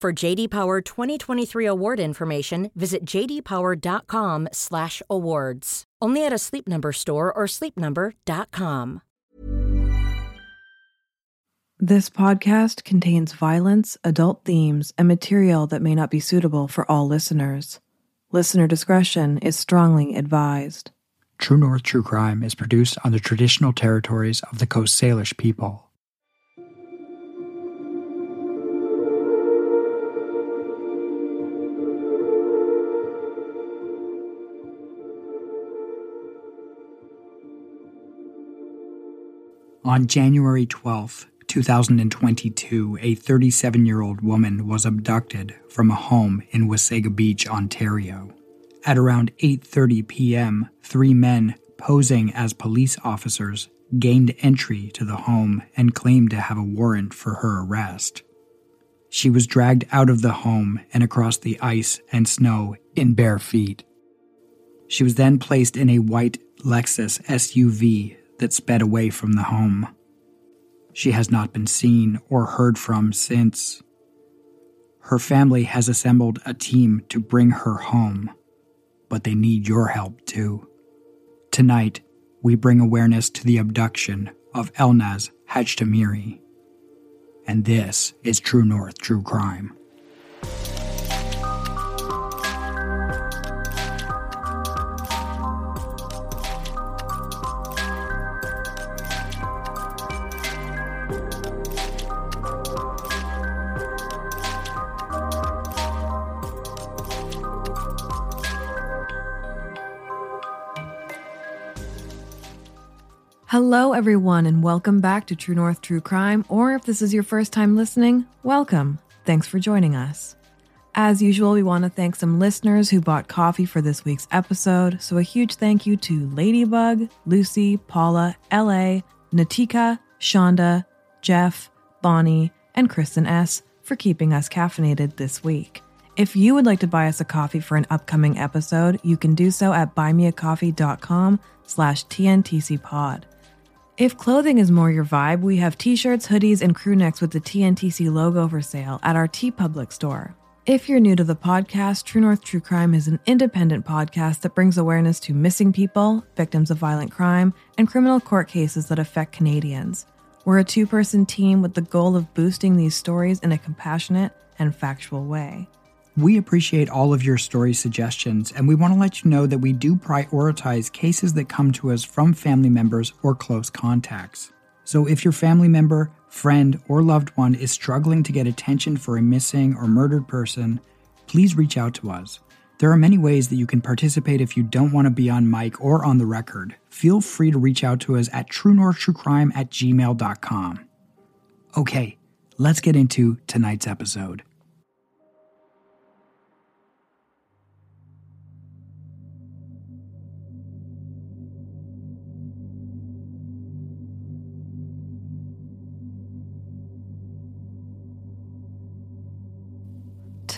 For JD Power 2023 award information, visit jdpower.com/awards. Only at a Sleep Number store or sleepnumber.com. This podcast contains violence, adult themes, and material that may not be suitable for all listeners. Listener discretion is strongly advised. True North True Crime is produced on the traditional territories of the Coast Salish people. On January 12, 2022, a 37 year old woman was abducted from a home in Wasaga Beach, Ontario. At around 8:30 p.m., three men posing as police officers gained entry to the home and claimed to have a warrant for her arrest. She was dragged out of the home and across the ice and snow in bare feet. She was then placed in a white Lexus SUV that sped away from the home. She has not been seen or heard from since. Her family has assembled a team to bring her home, but they need your help too. Tonight, we bring awareness to the abduction of Elnaz Hajtamiri. And this is True North True Crime. Hello, everyone, and welcome back to True North True Crime. Or if this is your first time listening, welcome. Thanks for joining us. As usual, we want to thank some listeners who bought coffee for this week's episode. So, a huge thank you to Ladybug, Lucy, Paula, LA, Natika, Shonda, Jeff, Bonnie, and Kristen S. for keeping us caffeinated this week. If you would like to buy us a coffee for an upcoming episode, you can do so at buymeacoffee.com slash tntcpod. If clothing is more your vibe, we have t-shirts, hoodies, and crew necks with the TNTC logo for sale at our TeePublic store. If you're new to the podcast, True North True Crime is an independent podcast that brings awareness to missing people, victims of violent crime, and criminal court cases that affect Canadians. We're a two person team with the goal of boosting these stories in a compassionate and factual way. We appreciate all of your story suggestions, and we want to let you know that we do prioritize cases that come to us from family members or close contacts. So if your family member, friend, or loved one is struggling to get attention for a missing or murdered person, please reach out to us. There are many ways that you can participate if you don't want to be on mic or on the record. Feel free to reach out to us at truenorthtruecrime at gmail.com. Okay, let's get into tonight's episode.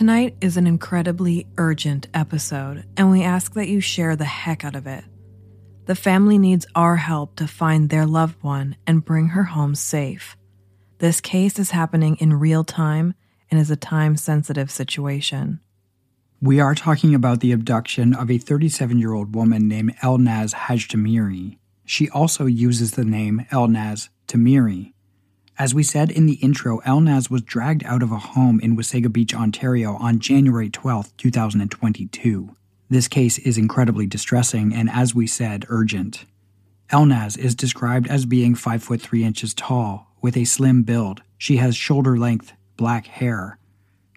Tonight is an incredibly urgent episode, and we ask that you share the heck out of it. The family needs our help to find their loved one and bring her home safe. This case is happening in real time and is a time sensitive situation. We are talking about the abduction of a 37 year old woman named Elnaz Hajtamiri. She also uses the name Elnaz Tamiri. As we said in the intro, Elnaz was dragged out of a home in Wasaga Beach, Ontario on January 12, 2022. This case is incredibly distressing and, as we said, urgent. Elnaz is described as being 5 foot 3 inches tall, with a slim build. She has shoulder length black hair.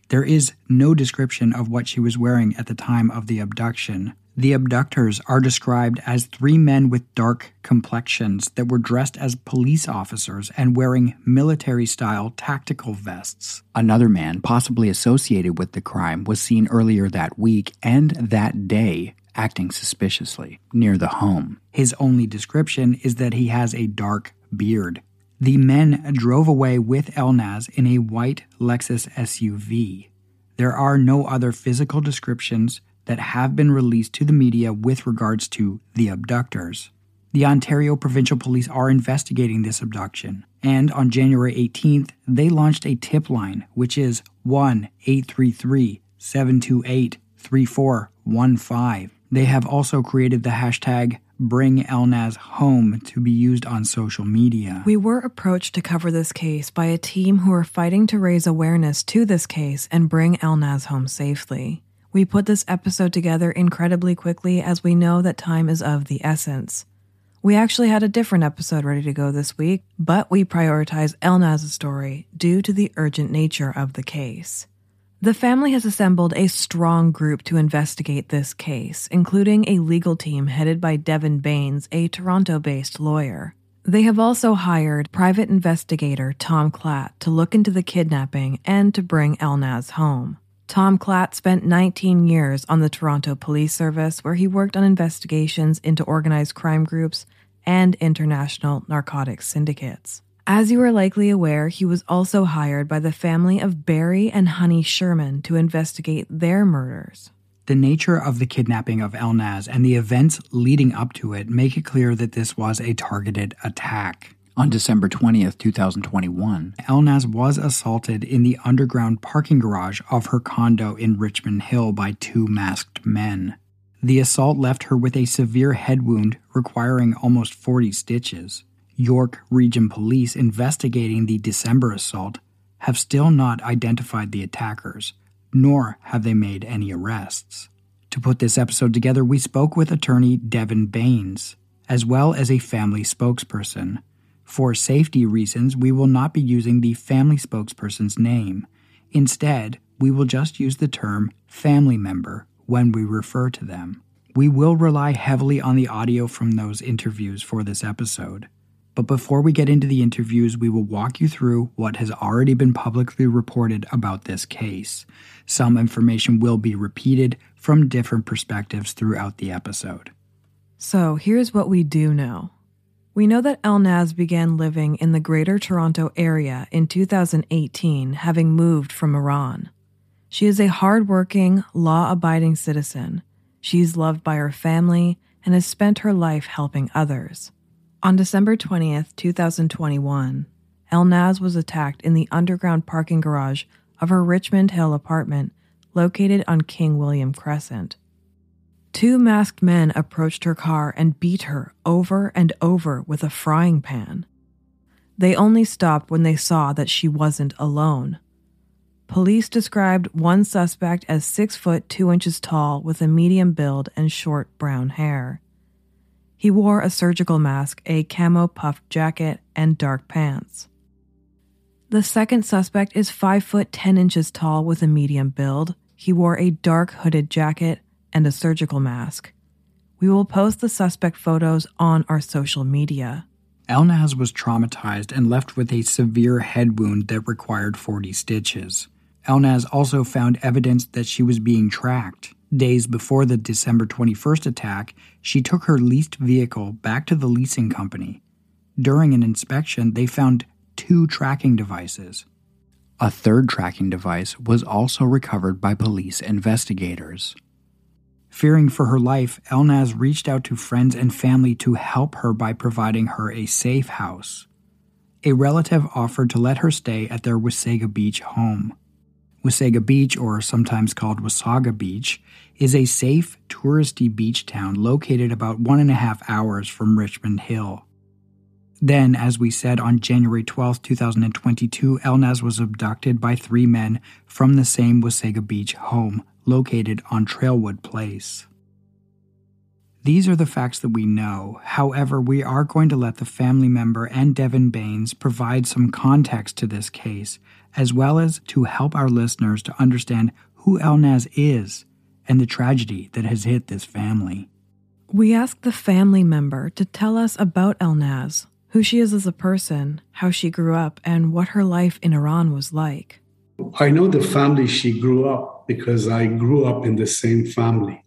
There is no description of what she was wearing at the time of the abduction. The abductors are described as three men with dark complexions that were dressed as police officers and wearing military style tactical vests. Another man, possibly associated with the crime, was seen earlier that week and that day acting suspiciously near the home. His only description is that he has a dark beard. The men drove away with Elnaz in a white Lexus SUV. There are no other physical descriptions that have been released to the media with regards to the abductors. The Ontario Provincial Police are investigating this abduction, and on January 18th, they launched a tip line, which is 1 833 728 3415. They have also created the hashtag Bring Elnaz Home to be used on social media. We were approached to cover this case by a team who are fighting to raise awareness to this case and bring Elnaz home safely. We put this episode together incredibly quickly as we know that time is of the essence. We actually had a different episode ready to go this week, but we prioritized Elnaz's story due to the urgent nature of the case. The family has assembled a strong group to investigate this case, including a legal team headed by Devin Bains, a Toronto based lawyer. They have also hired private investigator Tom Klatt to look into the kidnapping and to bring Elnaz home. Tom Klatt spent 19 years on the Toronto Police Service, where he worked on investigations into organized crime groups and international narcotics syndicates. As you are likely aware, he was also hired by the family of Barry and Honey Sherman to investigate their murders. The nature of the kidnapping of Elnaz and the events leading up to it make it clear that this was a targeted attack. On December 20th, 2021, Elnaz was assaulted in the underground parking garage of her condo in Richmond Hill by two masked men. The assault left her with a severe head wound requiring almost 40 stitches. York Region Police investigating the December assault have still not identified the attackers, nor have they made any arrests. To put this episode together, we spoke with attorney Devin Bains, as well as a family spokesperson. For safety reasons, we will not be using the family spokesperson's name. Instead, we will just use the term family member when we refer to them. We will rely heavily on the audio from those interviews for this episode. But before we get into the interviews, we will walk you through what has already been publicly reported about this case. Some information will be repeated from different perspectives throughout the episode. So here's what we do know. We know that Elnaz began living in the Greater Toronto Area in 2018, having moved from Iran. She is a hardworking, law abiding citizen. She's loved by her family and has spent her life helping others. On December 20th, 2021, Elnaz was attacked in the underground parking garage of her Richmond Hill apartment located on King William Crescent. Two masked men approached her car and beat her over and over with a frying pan. They only stopped when they saw that she wasn't alone. Police described one suspect as six foot two inches tall with a medium build and short brown hair. He wore a surgical mask, a camo puff jacket, and dark pants. The second suspect is 5 foot 10 inches tall with a medium build. He wore a dark hooded jacket and a surgical mask. We will post the suspect photos on our social media. Elnaz was traumatized and left with a severe head wound that required 40 stitches. Elnaz also found evidence that she was being tracked. Days before the December 21st attack, she took her leased vehicle back to the leasing company. During an inspection, they found two tracking devices. A third tracking device was also recovered by police investigators. Fearing for her life, Elnaz reached out to friends and family to help her by providing her a safe house. A relative offered to let her stay at their Wasaga Beach home. Wasaga Beach, or sometimes called Wasaga Beach, is a safe, touristy beach town located about one and a half hours from Richmond Hill. Then, as we said, on January 12, 2022, Elnaz was abducted by three men from the same Wasaga Beach home located on Trailwood Place. These are the facts that we know. However, we are going to let the family member and Devin Bains provide some context to this case, as well as to help our listeners to understand who Elnaz is and the tragedy that has hit this family. We asked the family member to tell us about Elnaz, who she is as a person, how she grew up, and what her life in Iran was like. I know the family she grew up because I grew up in the same family.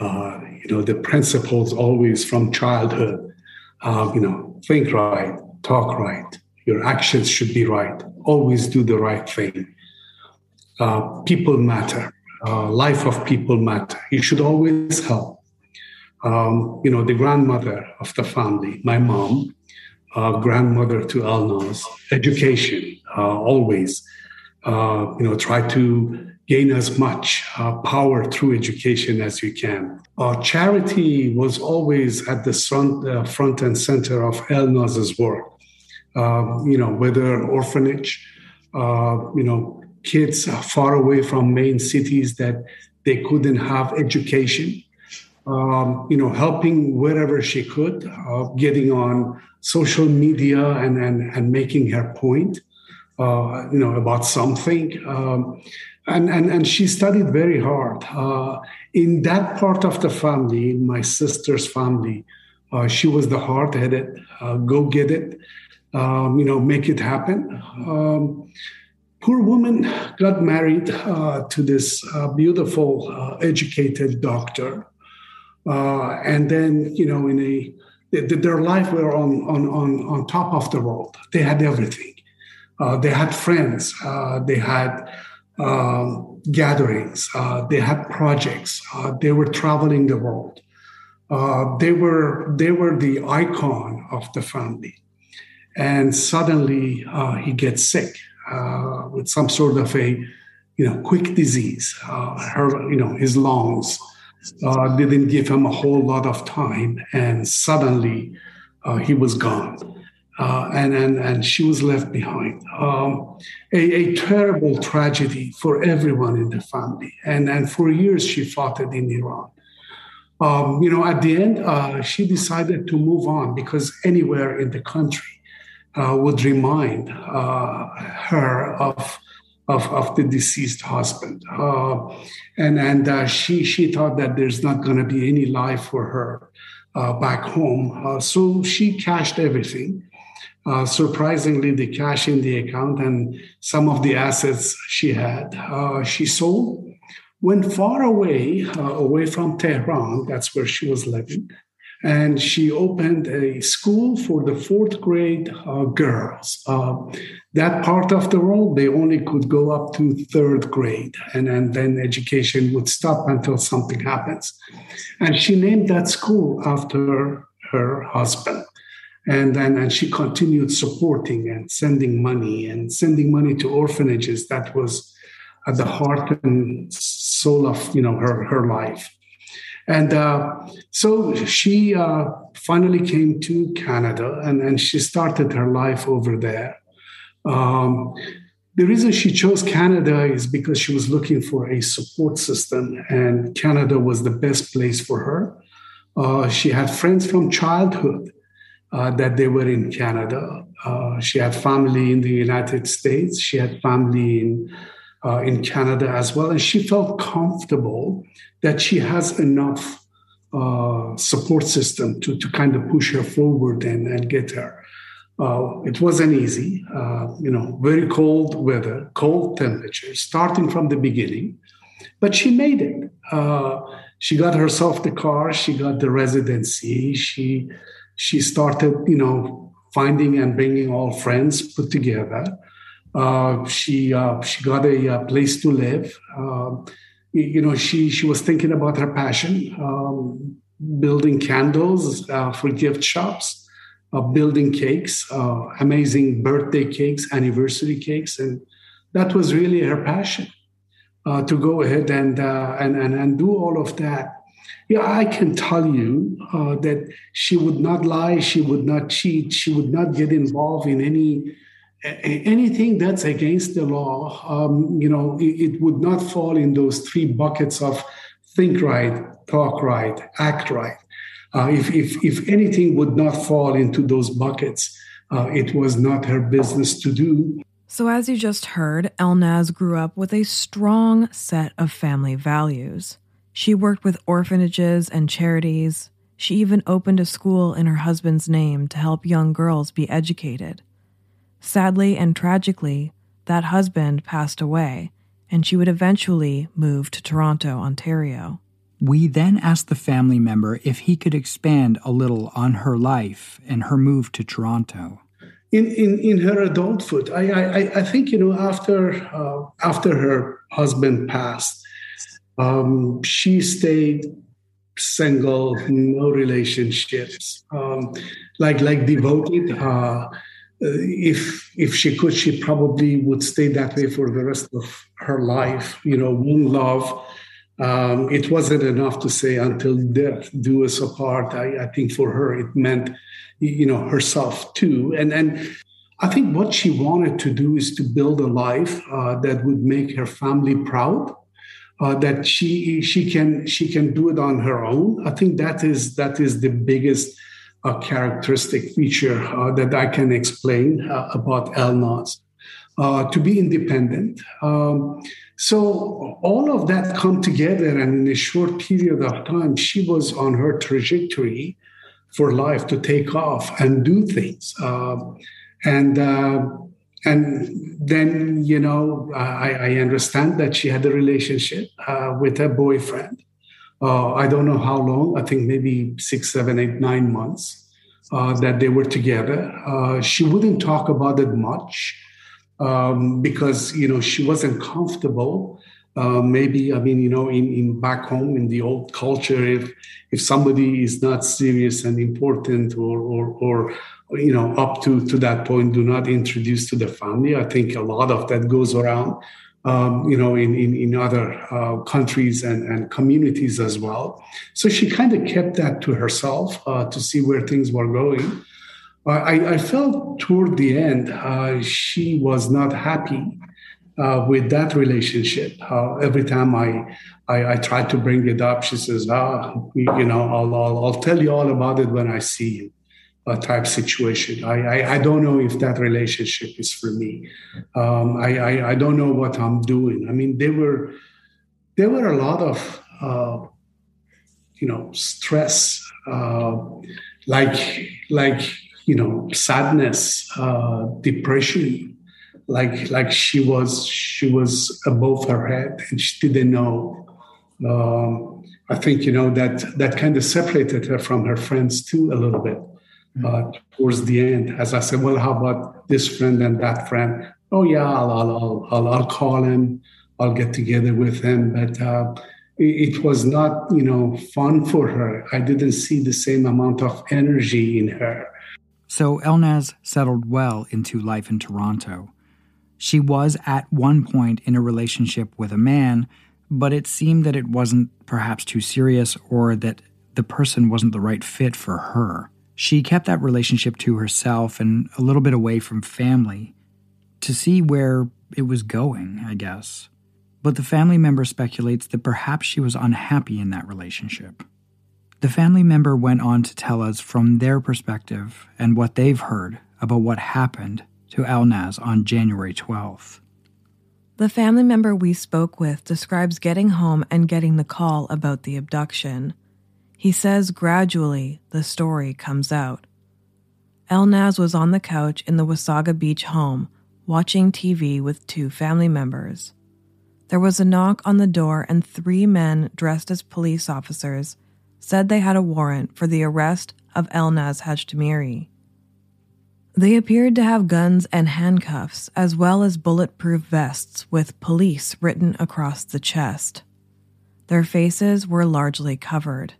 Uh, you know, the principles always from childhood, uh, you know, think right, talk right, your actions should be right, always do the right thing. Uh, people matter, uh, life of people matter. You should always help. Um, you know, the grandmother of the family, my mom, uh, grandmother to Elnaz, education, uh, always, you know, try to gain as much uh, power through education as you can. Uh, charity was always at the front, uh, front and center of Elnaz's work. you know, whether orphanage, you know, kids far away from main cities that they couldn't have education. Um, you know, helping wherever she could, uh, getting on social media and, and, and making her point, uh, you know, about something. Um, and, and, and she studied very hard. Uh, in that part of the family, in my sister's family, uh, she was the hard-headed, uh, go get it, um, you know, make it happen. Um, poor woman got married uh, to this uh, beautiful, uh, educated doctor, and then you know, in a their life were on on on on top of the world. They had everything. they had friends. they had um, gatherings. Uh, they had projects. Uh, they were traveling the world. Uh, they were they were the icon of the family, and suddenly uh, he gets sick uh, with some sort of a you know quick disease. Uh, her you know his lungs didn't give him a whole lot of time, and suddenly he was gone uh, and, and, and she was left behind. Um, a, a, terrible tragedy for everyone in the family. And, and for years, she fought it in Iran. Um, you know, at the end, uh, she decided to move on because anywhere in the country uh, would remind uh, her of, of, of, the deceased husband. Uh, and and uh, she, she thought that there's not going to be any life for her back home. so she cashed everything uh, surprisingly, the cash in the account and some of the assets she had, uh, she sold, went far away, uh, away from Tehran. That's where she was living. And she opened a school for the fourth grade uh, girls. Uh, that part of the world, they only could go up to third grade, and, and then education would stop until something happens. And she named that school after her husband and then and she continued supporting and sending money and sending money to orphanages that was at the heart and soul of you know her her life. And uh, so she uh, finally came to canada and, and she started her life over there. Um, the reason she chose canada is because she was looking for a support system and canada was the best place for her. Uh, she had friends from childhood uh, that they were in Canada. Uh, she had family in the United States. She had family in uh, in Canada as well, and she felt comfortable that she has enough uh, support system to to kind of push her forward and, and get her. Uh, it wasn't easy, uh, you know, very cold weather, cold temperatures, starting from the beginning, but she made it. she got herself the car, she got the residency, she she started, you know, finding and bringing all friends put together. Uh, she uh, she got a, a, place to live. Uh, you know, she she was thinking about her passion, um, building candles uh, for gift shops, uh, building cakes, uh, amazing birthday cakes, anniversary cakes, and that was really her passion to go ahead and and and, and do all of that yeah, I can tell you uh, that she would not lie, she would not cheat, she would not get involved in any anything that's against the law. Um, you know, it, it, would not fall in those three buckets of think right, talk right, act right. Uh, if, if if anything would not fall into those buckets, uh, it was not her business to do. So, as you just heard, Elnaz grew up with a strong set of family values. She worked with orphanages and charities. She even opened a school in her husband's name to help young girls be educated. Sadly and tragically, that husband passed away, and she would eventually move to Toronto, Ontario. We then asked the family member if he could expand a little on her life and her move to Toronto. In, in, in her adulthood, I, I, I think, you know, after, uh, after her husband passed, um, she stayed single, no relationships, um, like like devoted. Uh, if if she could, she probably would stay that way for the rest of her life. You know, one love. Um, it wasn't enough to say until death do us apart. I, I think for her it meant, you know, herself too. And and I think what she wanted to do is to build a life uh, that would make her family proud uh, that she she can she can do it on her own. I think that is that is the biggest uh, characteristic feature uh, that I can explain uh, about Elnaz. Uh, to be independent. Um, so all of that come together, and in a short period of time, she was on her trajectory for life to take off and do things. Um, and uh, and then you know I, I, understand that she had a relationship uh, with her boyfriend. Uh, i don't know how long i think maybe six seven eight nine months uh, that they were together. Uh, she wouldn't talk about it much um, because you know she wasn't comfortable. Uh, maybe i mean you know in, in back home in the old culture if if somebody is not serious and important or or, or you know up to to that point do not introduce to the family i think a lot of that goes around um, you know in in, in other uh, countries and, and communities as well so she kind of kept that to herself uh, to see where things were going I, I felt toward the end uh, she was not happy uh, with that relationship. Uh, every time I, I, I try to bring it up, she says, "Ah, you know, I'll, I'll, I'll tell you all about it when I see you." Uh, type situation. I, I, I, don't know if that relationship is for me. Um, I, I, I, don't know what I'm doing. I mean, there were there were a lot of uh, you know stress, uh, like like you know sadness, uh, depression. Like like she was she was above her head and she didn't know. Um, I think you know that that kind of separated her from her friends too a little bit uh, towards the end, as I said, well, how about this friend and that friend? Oh yeah, I'll I'll I'll, I'll call him. I'll get together with him. But uh, it, it, was not, you know, fun for her. I didn't see the same amount of energy in her. So Elnaz settled well into life in Toronto. She was at one point in a relationship with a man, but it seemed that it wasn't perhaps too serious or that the person wasn't the right fit for her. She kept that relationship to herself and a little bit away from family to see where it was going, I guess. But the family member speculates that perhaps she was unhappy in that relationship. The family member went on to tell us from their perspective and what they've heard about what happened to Elnaz on January 12th. The family member we spoke with describes getting home and getting the call about the abduction. He says gradually the story comes out. Elnaz was on the couch in the Wasaga Beach home, watching TV with two family members. There was a knock on the door, and three men dressed as police officers said they had a warrant for the arrest of Elnaz Hajtamiri. They appeared to have guns and handcuffs, as well as bulletproof vests with police written across the chest. Their faces were largely covered.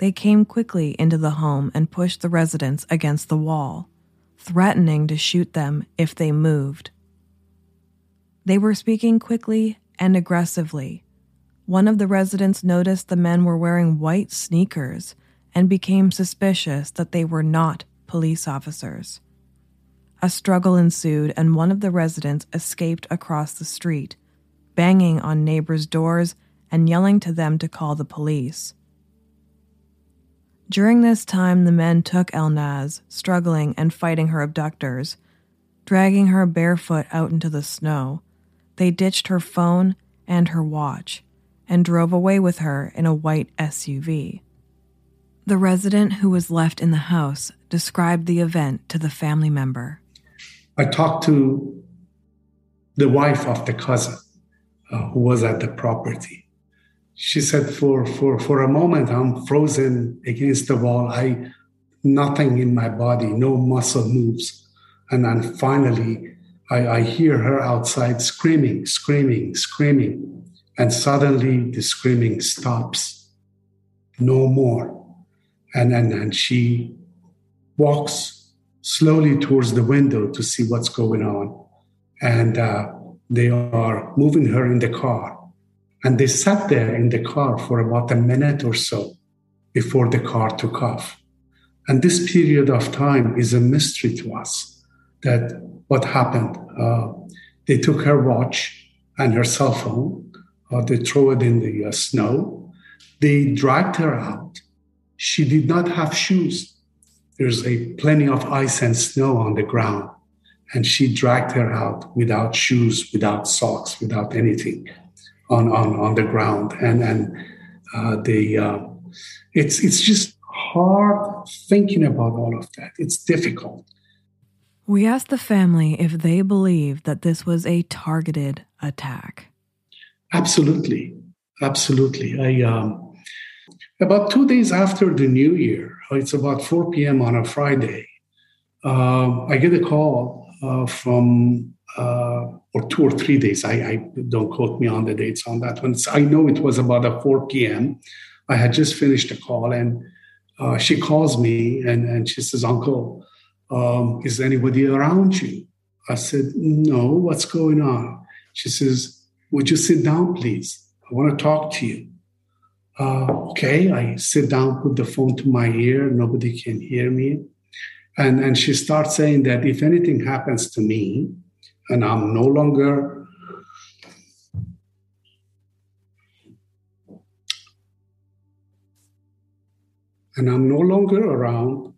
They came quickly into the home and pushed the residents against the wall, threatening to shoot them if they moved. They were speaking quickly and aggressively. one of the residents noticed the men were wearing white sneakers and became suspicious that they were not police officers. A struggle ensued, and one of the residents escaped across the street, banging on neighbors' doors and yelling to them to call the police. During this time, the men took El Elnaz, struggling and fighting her abductors, dragging her barefoot out into the snow. They ditched her phone and her watch and drove away with her in a white SUV. The resident who was left in the house described the event to the family member. I talked to the wife of the cousin uh, who was at the property. She said, for, for, for a moment, I'm frozen against the wall. I, nothing in my body, no muscle moves. And then finally, I, I hear her outside screaming, screaming, screaming. And suddenly the screaming stops. No more. And, and, and she walks slowly towards the window to see what's going on. And uh, they are moving her in the car. And they sat there in the car for about a minute or so before the car took off. And this period of time is a mystery to us that what happened. Uh, they took her watch and her cell phone, uh, they threw it in the uh, snow, they dragged her out. She did not have shoes. There's a plenty of ice and snow on the ground and she dragged her out without shoes, without socks, without anything on, on, on the ground. And, and uh, they, uh, it's, it's just hard thinking about all of that. It's difficult. We asked the family if they believe that this was a targeted attack. Absolutely. Absolutely. I, um, about two days after the new year, it's about 4 p.m. on a Friday, uh, I get a call uh, from uh, or two or three days. I, I, don't quote me on the dates on that one. I know it was about a 4 p.m. I had just finished a call, and uh, she calls me and, and she says, "Uncle, um, is anybody around you?" I said, "No. What's going on?" She says, "Would you sit down, please? I want to talk to you." Uh, okay, I sit down, put the phone to my ear. Nobody can hear me. And, and she starts saying that if anything happens to me and I'm no longer and I'm no longer around,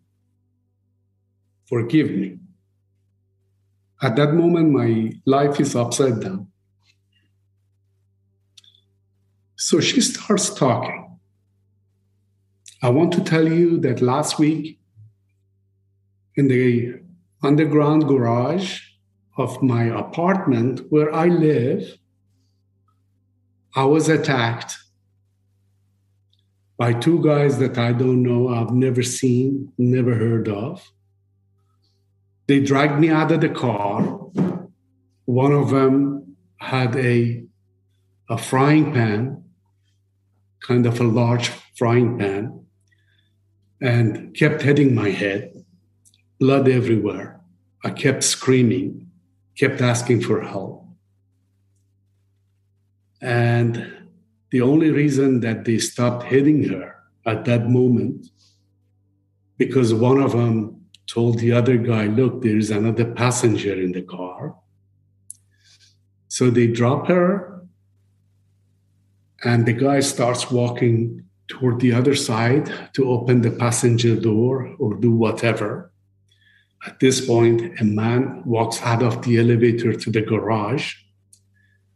forgive me. At that moment, my life is upside down. So she starts talking. I want to tell you that last week in the underground garage of my apartment where I live, I was attacked by two guys that I don't know, I've never seen, never heard of. They dragged me out of the car. One of them had a, a frying pan, kind of a large frying pan, and kept hitting my head blood everywhere. I kept screaming, kept asking for help. And the only reason that they stopped hitting her at that moment, because one of them told the other guy, Look, there is another passenger in the car. So they drop her, and the guy starts walking toward the other side to open the passenger door or do whatever. At this point, a man walks out of the elevator to the garage,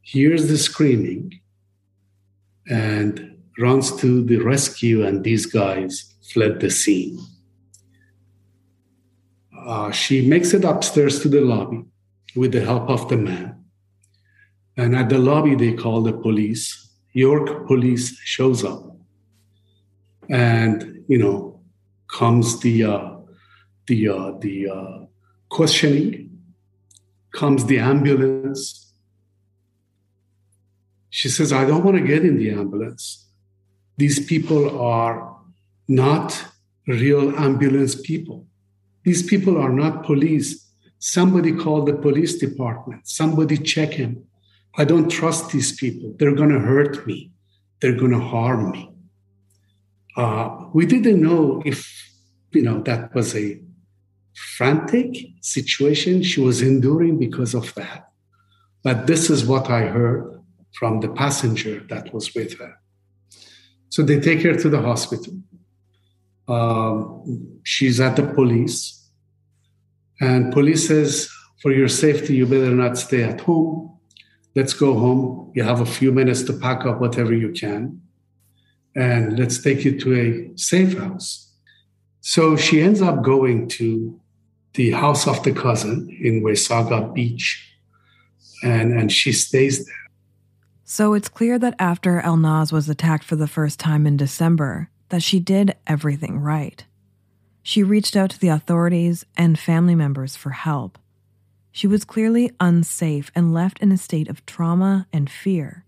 hears the screaming, and runs to the rescue, and these guys fled the scene. Uh, she makes it upstairs to the lobby with the help of the man. And at the lobby, they call the police. York police shows up. And, you know, comes the uh, the uh, the uh, questioning comes the ambulance. She says i don't want to get in the ambulance. These people are not real ambulance people. These people are not police. Somebody call the police department. Somebody check him. I don't trust these people. They're going to hurt me. They're going to harm me. Uh, we didn't know if, you know, that was a frantic situation she was enduring because of that. But this is what I heard from the passenger that was with her. So they take her to the hospital. Um, she's at the police. And police says, for your safety, you better not stay at home. Let's go home. You have a few minutes to pack up whatever you can. And let's take you to a safe house. So she ends up going to the house of the cousin in Wasaga Beach. And, and she stays there. So it's clear that after Elnaz was attacked for the first time in December, that she did everything right. She reached out to the authorities and family members for help. She was clearly unsafe and left in a state of trauma and fear.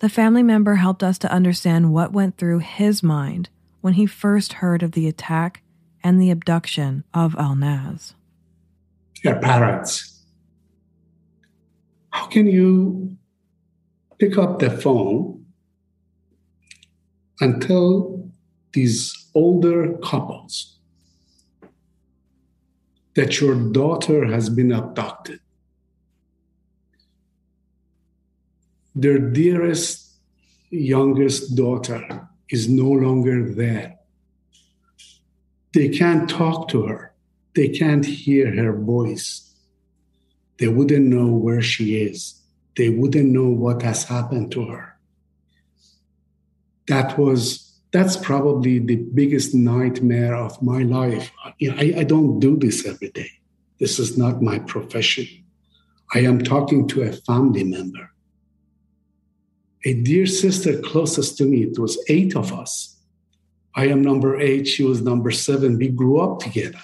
The family member helped us to understand what went through his mind when he first heard of the attack and the abduction of Elnaz. Your parents. How can you pick up the phone and tell these older couples that your daughter has been abducted. Their dearest, youngest daughter is no longer there. They can't talk to her, they can't hear her voice. They wouldn't know where she is, they wouldn't know what has happened to her. That was that's probably the biggest nightmare of my life. I, I, don't do this every day. This is not my profession. I am talking to a family member. A dear sister closest to me, it was eight of us. I am number eight, she was number seven. We grew up together.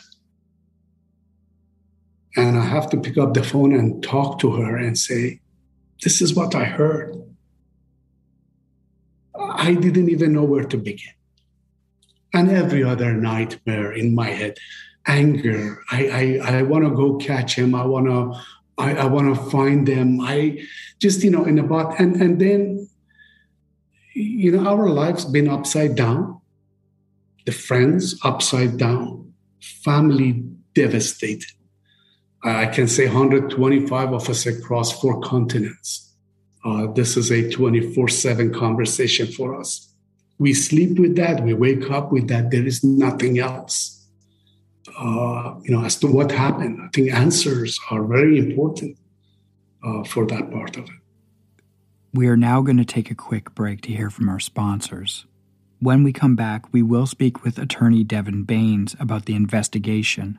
And I have to pick up the phone and talk to her and say, This is what I heard. I didn't even know where to begin. And every other nightmare in my head, anger. I I, I want to go catch him. I want to I, I want to find them. I just you know in about and and then you know our lives been upside down. The friends upside down. Family devastated. I can say 125 of us across four continents uh, this is a 24 7 conversation for us. We sleep with that, we wake up with that. There is nothing else. Uh, you know, as to what happened, I think answers are very important uh, for that part of it. We are now going to take a quick break to hear from our sponsors. When we come back, we will speak with attorney Devin Bains about the investigation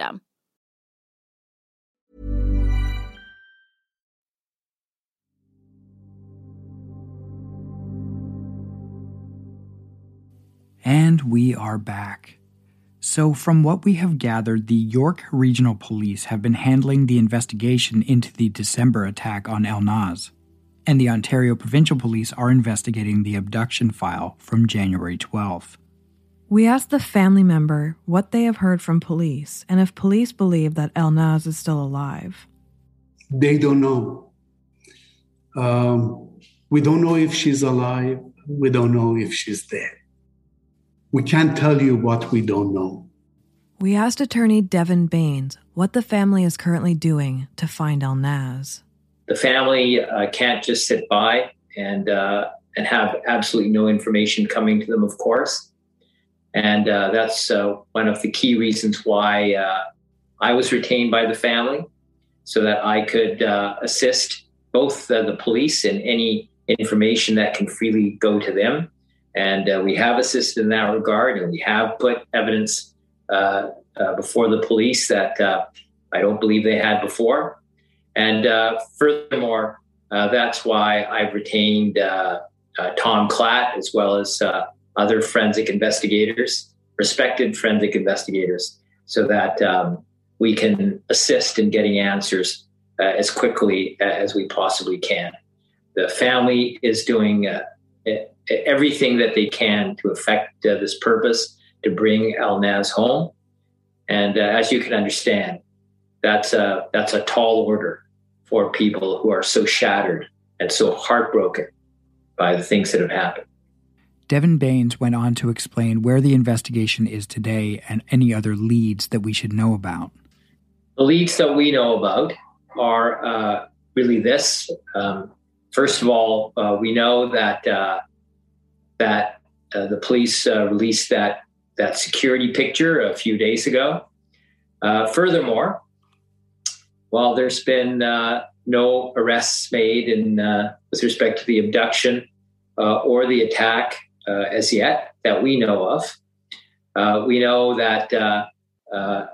And we are back. So, from what we have gathered, the York Regional Police have been handling the investigation into the December attack on Elnaz. and the Ontario Provincial Police are investigating the abduction file from January 12th. We asked the family member what they have heard from police and if police believe that Elnaz is still alive. They don't know. Um, we don't know if she's alive. We don't know if she's dead. We can't tell you what we don't know. We asked attorney Devin Bains what the family is currently doing to find Elnaz. The family uh, can't just sit by and uh, and have absolutely no information coming to them, of course. And uh, that's uh, one of the key reasons why uh, I was retained by the family so that I could uh, assist both the police and any information that can freely go to them. And uh, we have assisted in that regard, and we have put evidence uh, before the police that I don't believe they had before. And furthermore, that's why I've retained Tom Klatt as well as other forensic investigators, respected forensic investigators, so that um, we can assist in getting answers uh, as quickly as we possibly can. The family is doing uh, everything that they can to affect uh, this purpose to bring Elnaz home. And uh, as you can understand, that's a, that's a tall order for people who are so shattered and so heartbroken by the things that have happened. Devin Bains went on to explain where the investigation is today and any other leads that we should know about. The leads that we know about are uh, really this. Um, first of all, uh, we know that uh, that uh, the police uh, released that that security picture a few days ago. Uh, furthermore, while there's been no arrests made in with respect to the abduction or the attack uh, as yet that we know of. Uh, we know that uh,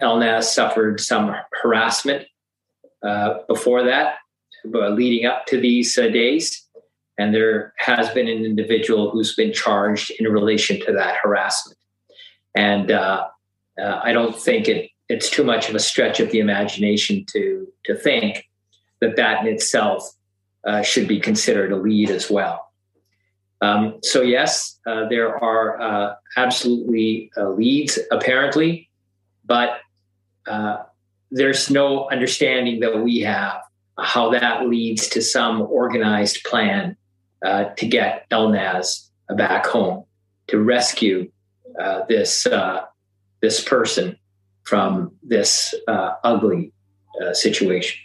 Elnaz suffered some harassment before that, leading up to these days. And there has been an individual who's been charged in relation to that harassment. And uh, uh, I don't think it, it's too much of a stretch of the imagination to, to think that that in itself uh, should be considered a lead as well. Um, so yes, uh, there are uh, absolutely uh, leads apparently, but there's no understanding that we have how that leads to some organized plan uh, to get Elnaz back home to rescue uh, this this person from this ugly situation.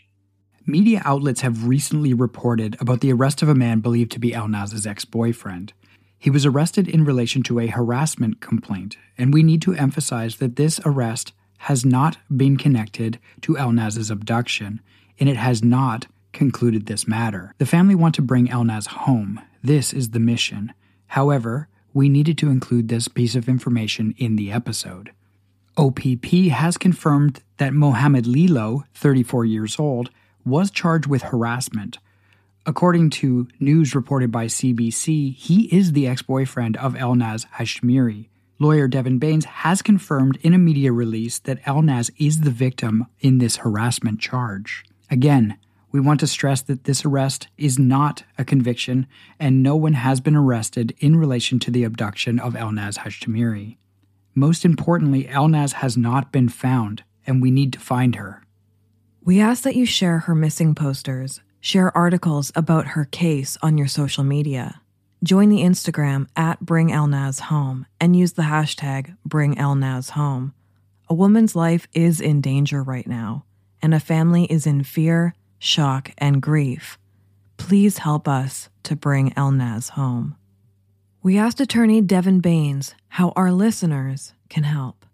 Media outlets have recently reported about the arrest of a man believed to be Elnaz's ex boyfriend. He was arrested in relation to a harassment complaint, and we need to emphasize that this arrest has not been connected to Elnaz's abduction, and it has not concluded this matter. The family want to bring Elnaz home. This is the mission. However, we needed to include this piece of information in the episode. OPP has confirmed that Mohammed Lilo, 34 years old, was charged with harassment. According to news reported by CBC, he is the ex boyfriend of Elnaz Hajtamiri. Lawyer Devin Bains has confirmed in a media release that Elnaz is the victim in this harassment charge. Again, we want to stress that this arrest is not a conviction and no one has been arrested in relation to the abduction of Elnaz Hajtamiri. Most importantly, Elnaz has not been found and we need to find her. We ask that you share her missing posters, share articles about her case on your social media. Join the Instagram at Bring Elnaz Home and use the hashtag Bring Elnaz Home. A woman's life is in danger right now, and a family is in fear, shock, and grief. Please help us to bring Elnaz home. We asked attorney Devin Bains how our listeners can help.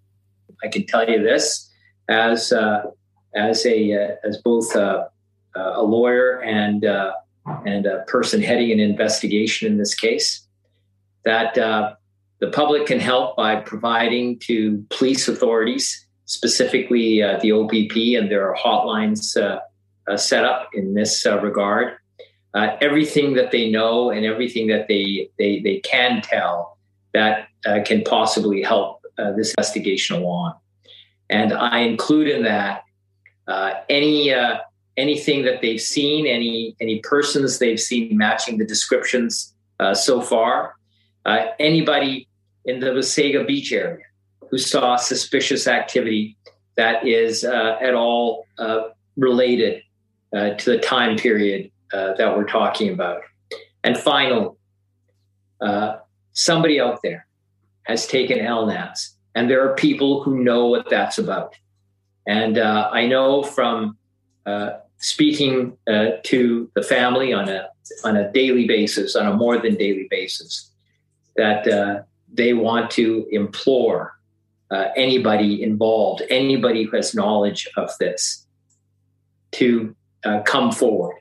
I can tell you this as uh, as a uh, as both a, a lawyer and uh, and a person heading an investigation in this case that uh, the public can help by providing to police authorities, specifically uh, the OPP, and there are hotlines set up in this regard. everything that they know and everything that they they, they can tell that can possibly help this investigation along. And I include in that uh, any uh, anything that they've seen, any any persons they've seen matching the descriptions uh, so far. Uh, anybody in the Wasaga Beach area who saw suspicious activity that is uh, at all uh, related uh, to the time period uh, that we're talking about. And finally, somebody out there has taken Elnaz, and there are people who know what that's about. And I know from speaking uh, to the family on a on a daily basis, on a more than daily basis, that uh, they want to implore uh, anybody involved, anybody who has knowledge of this, to uh, come forward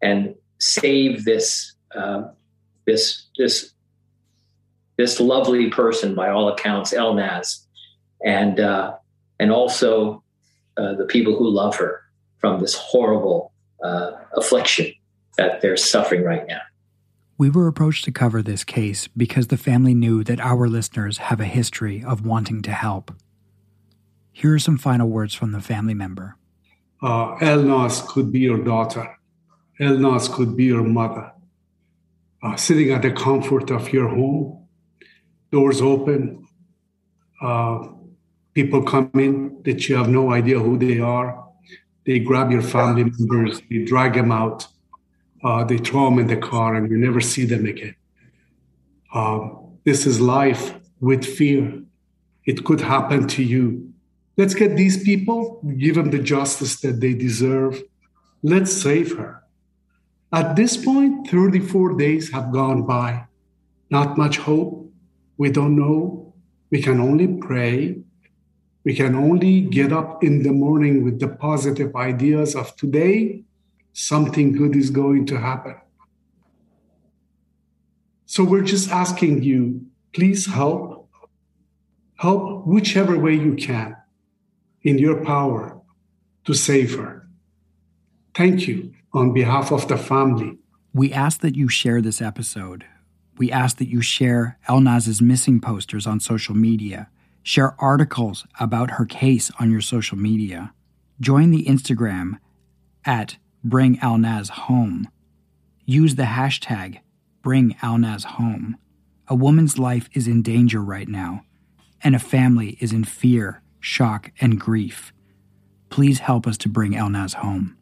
and save this uh, this this this lovely person, by all accounts, Elnaz, and uh, and also the people who love her from this horrible uh, affliction that they're suffering right now. We were approached to cover this case because the family knew that our listeners have a history of wanting to help. Here are some final words from the family member. Uh, Elnaz could be your daughter. Elnaz could be your mother. Uh, sitting at the comfort of your home, doors open, uh, people come in that you have no idea who they are. They grab your family members, they drag them out, uh, they throw them in the car, and you never see them again. Um, this is life with fear. It could happen to you. Let's get these people, give them the justice that they deserve. Let's save her. At this point, 34 days have gone by. Not much hope. We don't know. We can only pray we can only get up in the morning with the positive ideas of today, something good is going to happen. So we're just asking you, please help. Help whichever way you can in your power to save her. Thank you on behalf of the family. We ask that you share this episode. We ask that you share Elnaz's missing posters on social media Share articles about her case on your social media. Join the Instagram at Bring Elnaz Home. Use the hashtag Bring Elnaz Home. A woman's life is in danger right now, and a family is in fear, shock, and grief. Please help us to bring Elnaz home.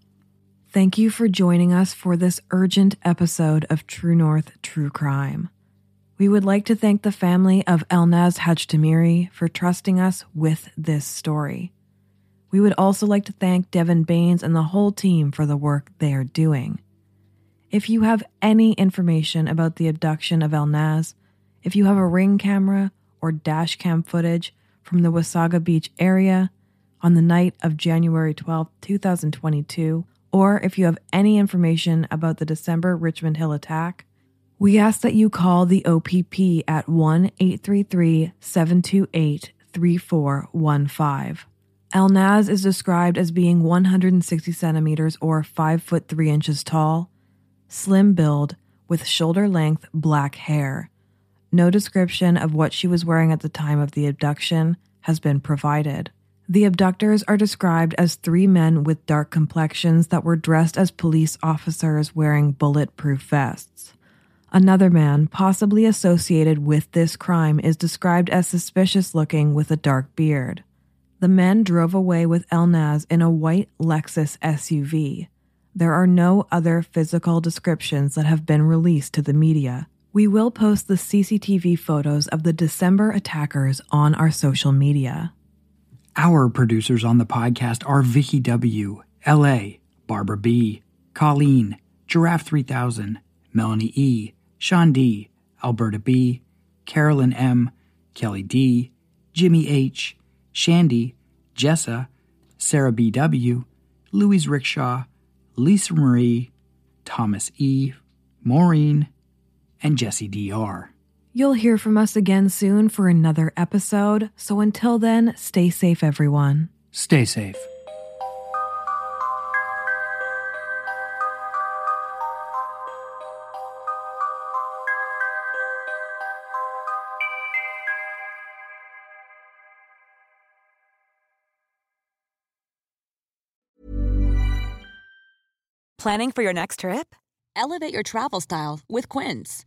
Thank you for joining us for this urgent episode of True North True Crime. We would like to thank the family of Elnaz Hajtamiri for trusting us with this story. We would also like to thank Devin Bains and the whole team for the work they are doing. If you have any information about the abduction of Elnaz, if you have a ring camera or dash cam footage from the Wasaga Beach area on the night of January 12, 2022, or if you have any information about the December Richmond Hill attack, we ask that you call the OPP at 1 833 728 3415. Elnaz is described as being 160 centimeters or 5 foot 3 inches tall, slim build, with shoulder length black hair. No description of what she was wearing at the time of the abduction has been provided. The abductors are described as three men with dark complexions that were dressed as police officers wearing bulletproof vests. Another man, possibly associated with this crime, is described as suspicious looking with a dark beard. The men drove away with Elnaz in a white Lexus SUV. There are no other physical descriptions that have been released to the media. We will post the CCTV photos of the December attackers on our social media. Our producers on the podcast are Vicky W., LA, Barbara B., Colleen, Giraffe 3000, Melanie E., Sean D., Alberta B., Carolyn M., Kelly D., Jimmy H., Shandy, Jessa, Sarah B.W., Louise Rickshaw, Lisa Marie, Thomas E., Maureen, and Jesse DR. You'll hear from us again soon for another episode, so until then, stay safe, everyone. Stay safe. Planning for your next trip? Elevate your travel style with Quince.